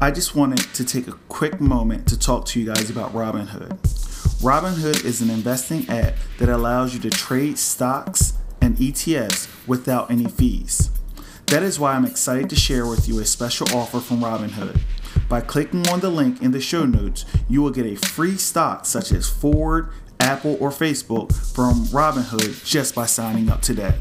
I just wanted to take a quick moment to talk to you guys about Robinhood. Robinhood is an investing app that allows you to trade stocks and ETFs without any fees. That is why I'm excited to share with you a special offer from Robinhood. By clicking on the link in the show notes, you will get a free stock such as Ford, Apple, or Facebook from Robinhood just by signing up today.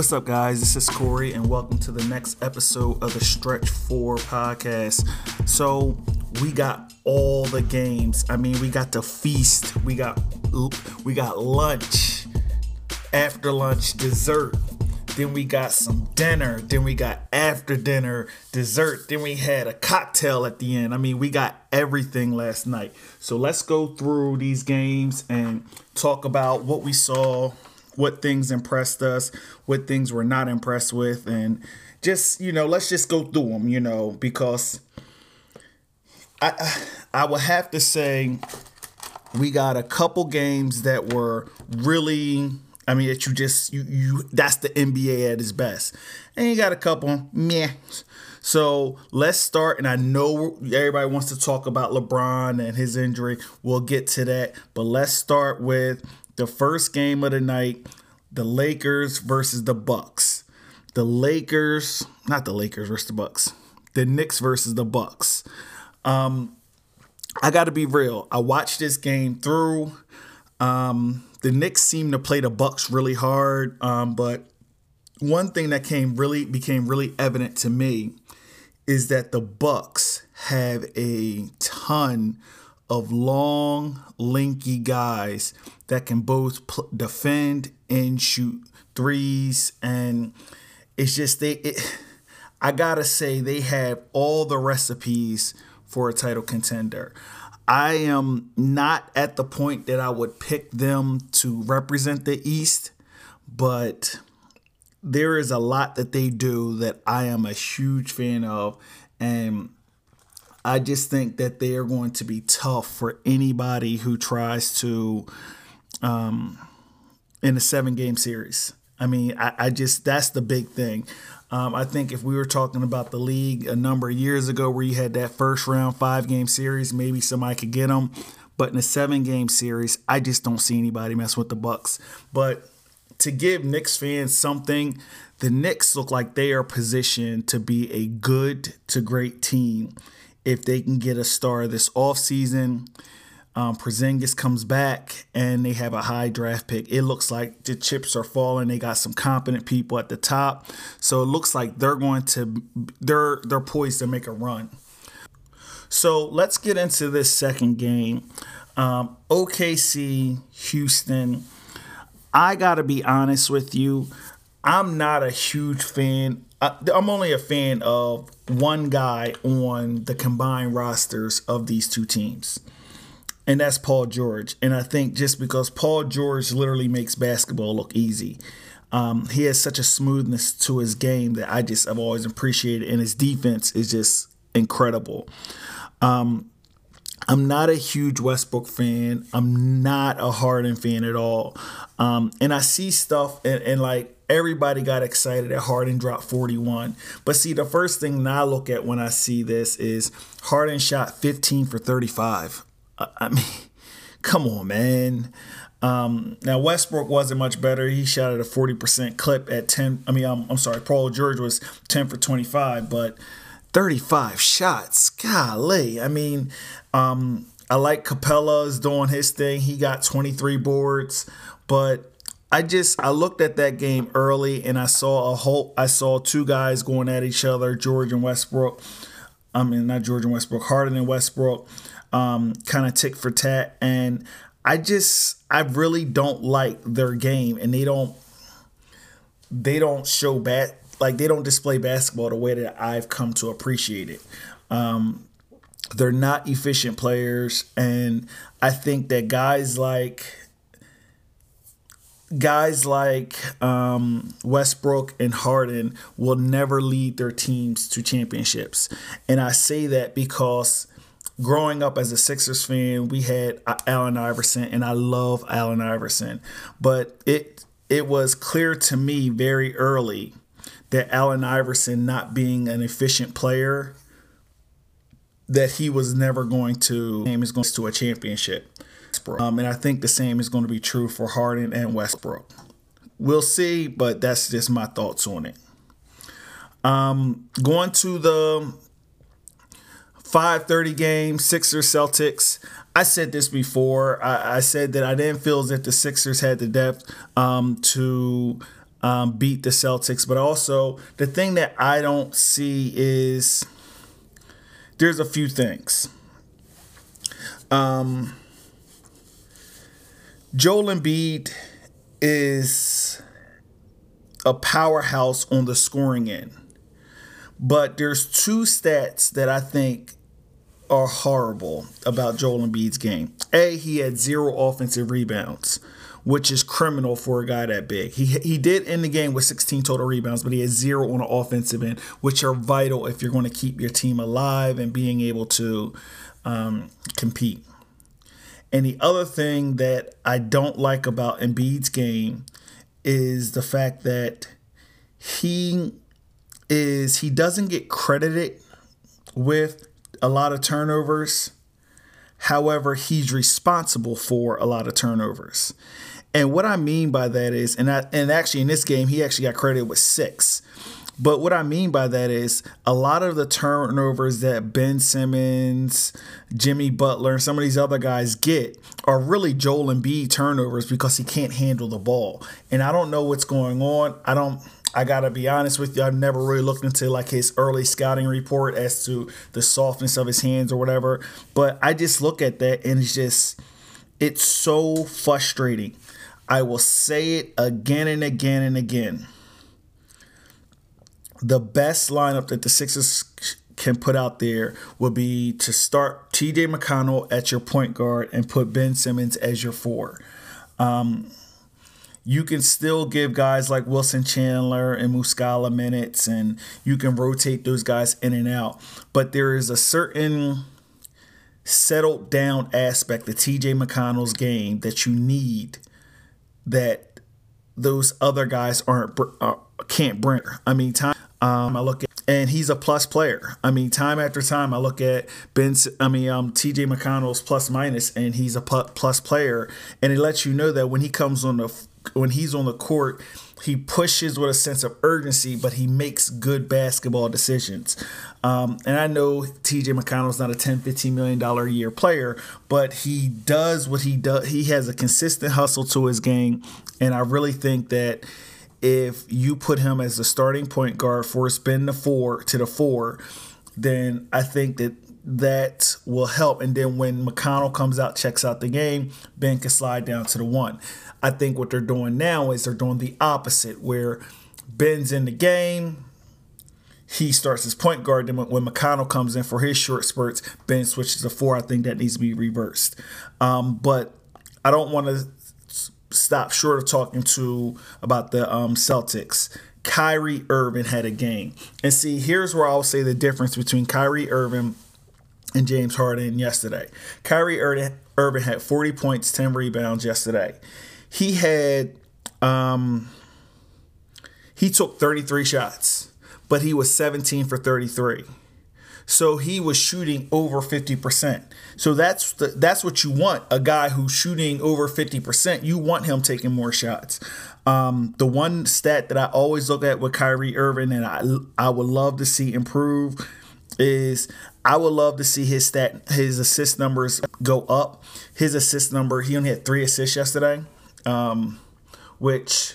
What's up, guys? This is Corey, and welcome to the next episode of the Stretch 4 podcast. So, we got all the games. I mean, we got the feast, we got we got lunch, after lunch dessert, then we got some dinner, then we got after dinner dessert, then we had a cocktail at the end. I mean, we got everything last night. So, let's go through these games and talk about what we saw what things impressed us, what things we're not impressed with, and just you know, let's just go through them. You know, because I I would have to say we got a couple games that were really. I mean, that you just you you that's the NBA at its best, and you got a couple meh. So let's start, and I know everybody wants to talk about LeBron and his injury. We'll get to that, but let's start with the first game of the night, the Lakers versus the Bucks. The Lakers, not the Lakers versus the Bucks. The Knicks versus the Bucks. Um, I got to be real. I watched this game through. Um, the Knicks seem to play the Bucks really hard, um, but one thing that came really became really evident to me is that the Bucks have a ton of long, lanky guys that can both pl- defend and shoot threes. And it's just they. It, I gotta say they have all the recipes for a title contender. I am not at the point that I would pick them to represent the East, but there is a lot that they do that I am a huge fan of. And I just think that they are going to be tough for anybody who tries to, um, in a seven game series. I mean, I, I just, that's the big thing. Um, I think if we were talking about the league a number of years ago where you had that first round five game series, maybe somebody could get them. But in a seven game series, I just don't see anybody mess with the Bucks. But to give Knicks fans something, the Knicks look like they are positioned to be a good to great team if they can get a star this offseason. Um, Porzingis comes back and they have a high draft pick. It looks like the chips are falling. They got some competent people at the top, so it looks like they're going to they're they're poised to make a run. So let's get into this second game. Um, OKC Houston. I gotta be honest with you. I'm not a huge fan. I'm only a fan of one guy on the combined rosters of these two teams, and that's Paul George. And I think just because Paul George literally makes basketball look easy, um, he has such a smoothness to his game that I just I've always appreciated, and his defense is just incredible. Um, I'm not a huge Westbrook fan. I'm not a Harden fan at all. Um, and I see stuff and, and, like everybody got excited that Harden dropped 41. But see, the first thing I look at when I see this is Harden shot 15 for 35. I, mean, come on, man. Um, now Westbrook wasn't much better. He shot at a 40% clip at 10. I mean, I'm, I'm sorry, Paul George was 10 for 25, but 35 shots. Golly. I mean, um, I like Capela's doing his thing. He got 23 boards, but I just I looked at that game early and I saw a whole I saw two guys going at each other, George and Westbrook. I mean not George and Westbrook, Harden and Westbrook, um, kind of tick for tat. And I just I really don't like their game and they don't they don't show bad like they don't display basketball the way that I've come to appreciate it. Um, they're not efficient players, and I think that guys like guys like um, Westbrook and Harden will never lead their teams to championships. And I say that because growing up as a Sixers fan, we had Allen Iverson, and I love Allen Iverson. But it it was clear to me very early that Allen Iverson not being an efficient player, that he was never going to aim is going to a championship. Um, and I think the same is going to be true for Harden and Westbrook. We'll see, but that's just my thoughts on it. Um, going to the 5:30 game, Sixers Celtics. I said this before. I, I, said that I didn't feel if the Sixers had the depth um, to um, beat the Celtics, but also the thing that I don't see is there's a few things. Um, Joel Embiid is a powerhouse on the scoring end. But there's two stats that I think are horrible about Joel Embiid's game. A, he had zero offensive rebounds, which is criminal for a guy that big. He he did end the game with 16 total rebounds, but he had zero on the offensive end, which are vital if you're going to keep your team alive and being able to um, compete. And the other thing that I don't like about Embiid's game is the fact that he is he doesn't get credited with a lot of turnovers. However, he's responsible for a lot of turnovers. And what I mean by that is, and I, and actually in this game, he actually got credited with six. But what I mean by that is a lot of the turnovers that Ben Simmons, Jimmy Butler, and some of these other guys get are really Joel Embiid turnovers because he can't handle the ball. And I don't know what's going on. I don't. I gotta be honest with you, I've never really looked into like his early scouting report as to the softness of his hands or whatever. But I just look at that and it's just it's so frustrating. I will say it again and again and again the best lineup that the Sixers can put out there would be to start TJ McConnell at your point guard and put Ben Simmons as your four. Um, you can still give guys like Wilson Chandler and Muscala minutes, and you can rotate those guys in and out. But there is a certain settled down aspect to TJ McConnell's game that you need that those other guys aren't uh, can't bring. I mean, time um, I look at, and he's a plus player. I mean, time after time, I look at Ben. I mean, um, T.J. McConnell's plus minus, and he's a plus player, and it lets you know that when he comes on the when he's on the court, he pushes with a sense of urgency, but he makes good basketball decisions. Um, and I know TJ McConnell's not a 10, 15 million dollar a year player, but he does what he does. He has a consistent hustle to his game. And I really think that if you put him as the starting point guard for a spin the four to the four, then I think that that will help. And then when McConnell comes out, checks out the game, Ben can slide down to the one. I think what they're doing now is they're doing the opposite, where Ben's in the game, he starts as point guard. Then when McConnell comes in for his short spurts, Ben switches to four. I think that needs to be reversed. Um, but I don't want to stop short of talking to about the um, Celtics. Kyrie Irving had a game. And see, here's where I'll say the difference between Kyrie Irving and James Harden yesterday. Kyrie Irving had 40 points, 10 rebounds yesterday. He had um he took 33 shots, but he was 17 for 33. So he was shooting over 50%. So that's the, that's what you want. A guy who's shooting over 50%, you want him taking more shots. Um, the one stat that I always look at with Kyrie Irving and I I would love to see improve is I would love to see his stat his assist numbers go up. His assist number, he only had 3 assists yesterday. Um, which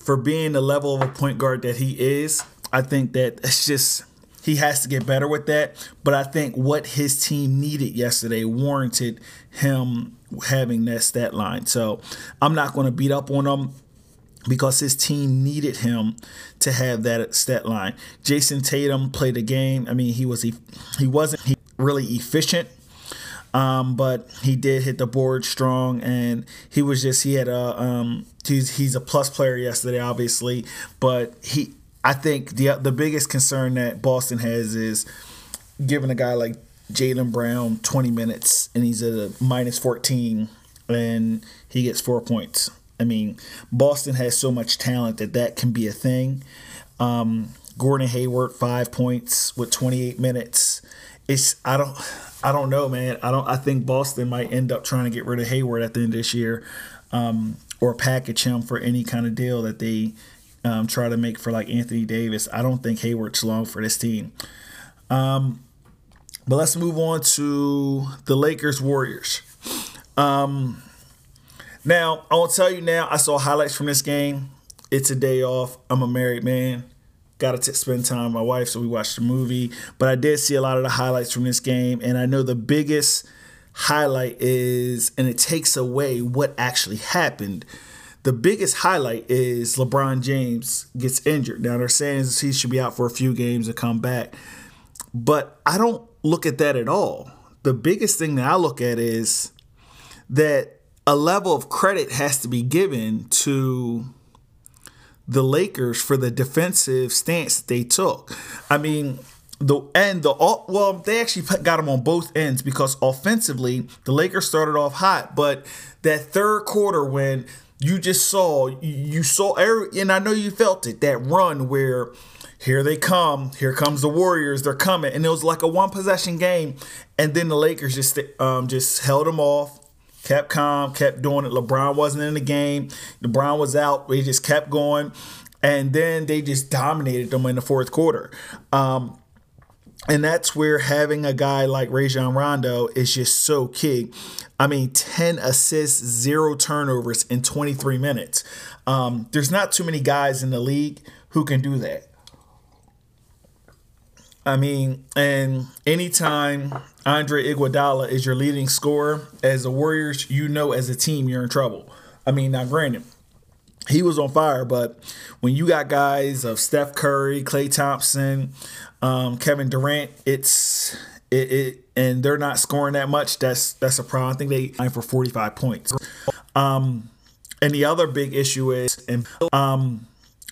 for being the level of a point guard that he is, I think that it's just he has to get better with that. But I think what his team needed yesterday warranted him having that stat line. So I'm not going to beat up on him because his team needed him to have that stat line. Jayson Tatum played a game. I mean, he was he, wasn't really efficient. Um, but he did hit the board strong, and he was just he had a um, he's he's a plus player yesterday, obviously, but he I think the the biggest concern that Boston has is giving a guy like Jaylen Brown 20 minutes and he's at a minus 14 and he gets four points. I mean, Boston has so much talent that that can be a thing. Um, Gordon Hayward five points with 28 minutes. It's I don't I don't know, man. I don't. I think Boston might end up trying to get rid of Hayward at the end of this year, um, or package him for any kind of deal that they um, try to make for like Anthony Davis. I don't think Hayward's long for this team. Um, but let's move on to the Lakers Warriors. Um, now, I will tell you now, I saw highlights from this game. It's a day off. I'm a married man. Got to spend time with my wife, so we watched the movie. But I did see a lot of the highlights from this game, and I know the biggest highlight is, and it takes away what actually happened. The biggest highlight is LeBron James gets injured. Now they're saying he should be out for a few games to come back, but I don't look at that at all. The biggest thing that I look at is that a level of credit has to be given to the Lakers for the defensive stance they took. I mean, the and the well, they actually got them on both ends because offensively the Lakers started off hot, but that third quarter when you just saw you saw and I know you felt it that run where here they come. Here comes the Warriors. They're coming, and it was like a one possession game. And then the Lakers just um, just held them off, kept calm, kept doing it. LeBron wasn't in the game. LeBron was out. They just kept going, and then they just dominated them in the fourth quarter. Um, and that's where having a guy like Rajon Rondo is just so key. I mean, 10 assists, zero turnovers in 23 minutes. Um, there's not too many guys in the league who can do that. I mean, and anytime Andre Iguodala is your leading scorer as the Warriors, you know as a team you're in trouble. I mean, now granted, he was on fire, but when you got guys of Steph Curry, Klay Thompson, um, Kevin Durant, it's it, it, and they're not scoring that much. That's that's a problem. I think they line for 45 points. Um, and the other big issue is, and um,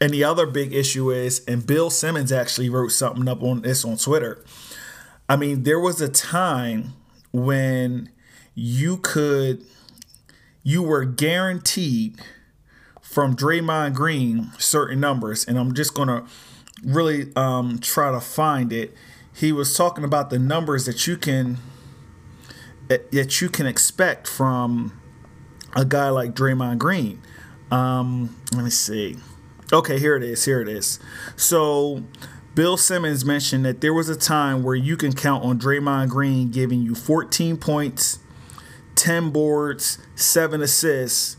and the other big issue is, and Bill Simmons actually wrote something up on this on Twitter. I mean, there was a time when you could, you were guaranteed from Draymond Green certain numbers, and I'm just gonna really um, try to find it. He was talking about the numbers that you can that you can expect from a guy like Draymond Green. Um, let me see. Okay, here it is. Here it is. So, Bill Simmons mentioned that there was a time where you can count on Draymond Green giving you 14 points, 10 boards, 7 assists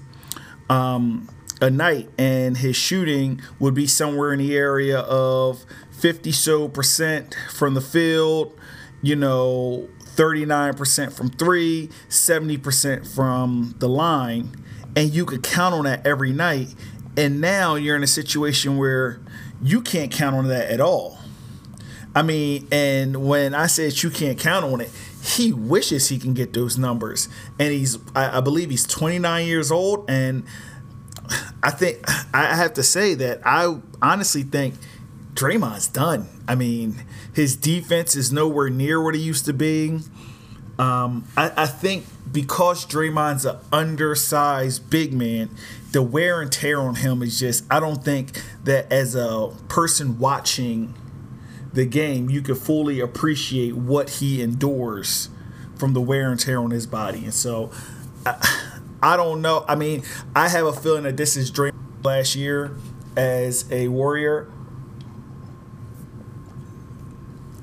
um, a night, and his shooting would be somewhere in the area of 50 so percent from the field, you know, 39% from three, 70% from the line, and you could count on that every night and now you're in a situation where you can't count on that at all. I mean, and when I said you can't count on it, he wishes he can get those numbers. And he's, I, I believe he's 29 years old. And I think, I have to say that I honestly think Draymond's done. I mean, his defense is nowhere near what it used to be. Um, I, I think because Draymond's an undersized big man, the wear and tear on him is just I don't think that as a person watching the game you can fully appreciate what he endures from the wear and tear on his body. And so I, I don't know. I mean, I have a feeling that this is Draymond last year as a warrior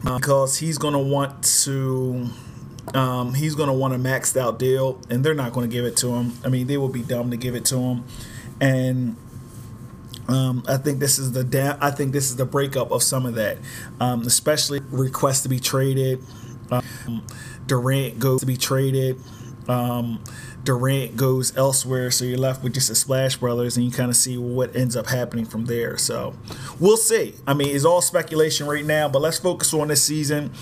because he's going to want to um, he's going to want a maxed out deal, and they're not going to give it to him. I mean, they will be dumb to give it to him, and um, I think this is the da- I think this is the breakup of some of that, um, especially requests to be traded. Um, Durant goes to be traded. Durant goes elsewhere, so you're left with just the Splash Brothers, and you kind of see what ends up happening from there. So we'll see. I mean, it's all speculation right now, but let's focus on this season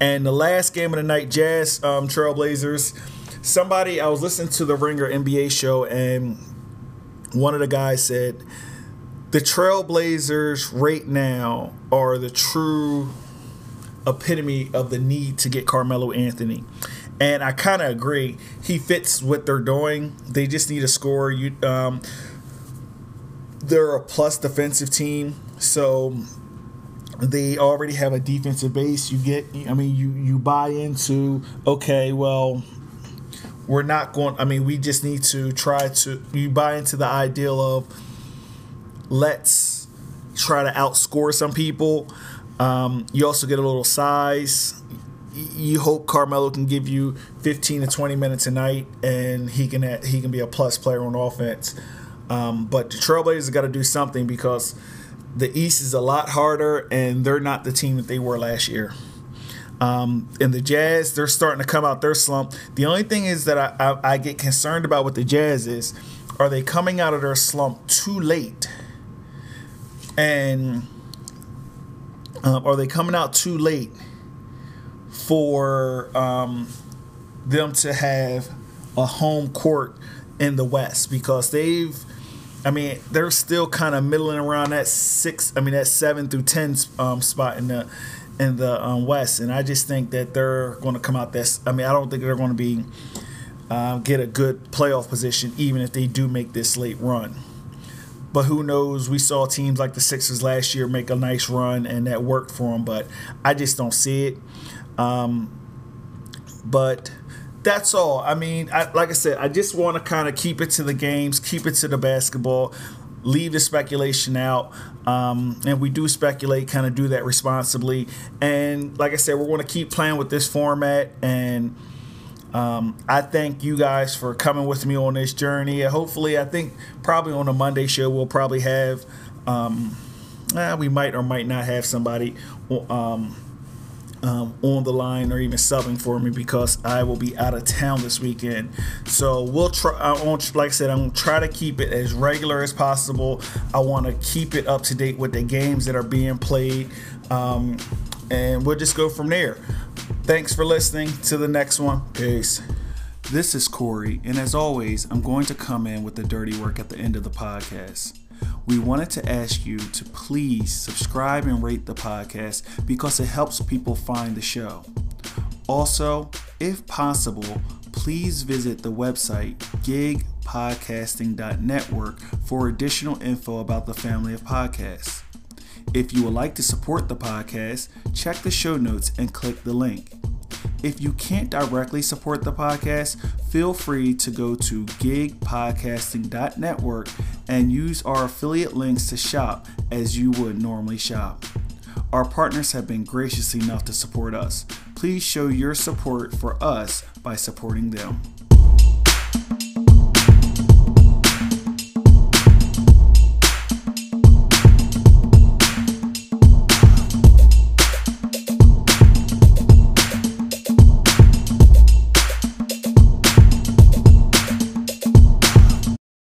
And the last game of the night, Jazz um, Trailblazers. Somebody I was listening to the Ringer NBA show, and one of the guys said the Trailblazers right now are the true epitome of the need to get Carmelo Anthony. And I kind of agree. He fits what they're doing. They just need a score. You, um, they're a plus defensive team, so they already have a defensive base. You get, I mean, you you buy into okay, well, we're not going. I mean, we just need to try to. You buy into the ideal of let's try to outscore some people. Um, you also get a little size. You hope Carmelo can give you 15 to 20 minutes a night, and he can he can be a plus player on offense. Um, but the Trailblazers got to do something because the East is a lot harder, and they're not the team that they were last year. Um, and the Jazz, they're starting to come out their slump. The only thing is that I, I, I get concerned about with the Jazz is, are they coming out of their slump too late? And um, are they coming out too late for um, them to have a home court in the West? Because they've, I mean, they're still kind of middling around that six, I mean, that seven through ten um, spot in the in the um, West, and I just think that they're going to come out this. I mean, I don't think they're going to be uh, get a good playoff position, even if they do make this late run. But who knows? We saw teams like the Sixers last year make a nice run, and that worked for them. But I just don't see it. Um, but that's all. I mean, I, like I said, I just want to kind of keep it to the games, keep it to the basketball, leave the speculation out. Um, and we do speculate, kind of do that responsibly. And like I said, we're going to keep playing with this format and um, I thank you guys for coming with me on this journey. Hopefully, I think probably on a Monday show we'll probably have, um, eh, we might or might not have somebody um, um, on the line or even subbing for me because I will be out of town this weekend. So we'll try. I won't, like I said, I'm gonna try to keep it as regular as possible. I want to keep it up to date with the games that are being played, um, and we'll just go from there. Thanks for listening. To the next one. Peace. This is Corey, and as always, I'm going to come in with the dirty work at the end of the podcast. We wanted to ask you to please subscribe and rate the podcast because it helps people find the show. Also, if possible, please visit the website gigpodcasting.network for additional info about the family of podcasts. If you would like to support the podcast, check the show notes and click the link. If you can't directly support the podcast, feel free to go to gigpodcasting.network and use our affiliate links to shop as you would normally shop. Our partners have been gracious enough to support us. Please show your support for us by supporting them.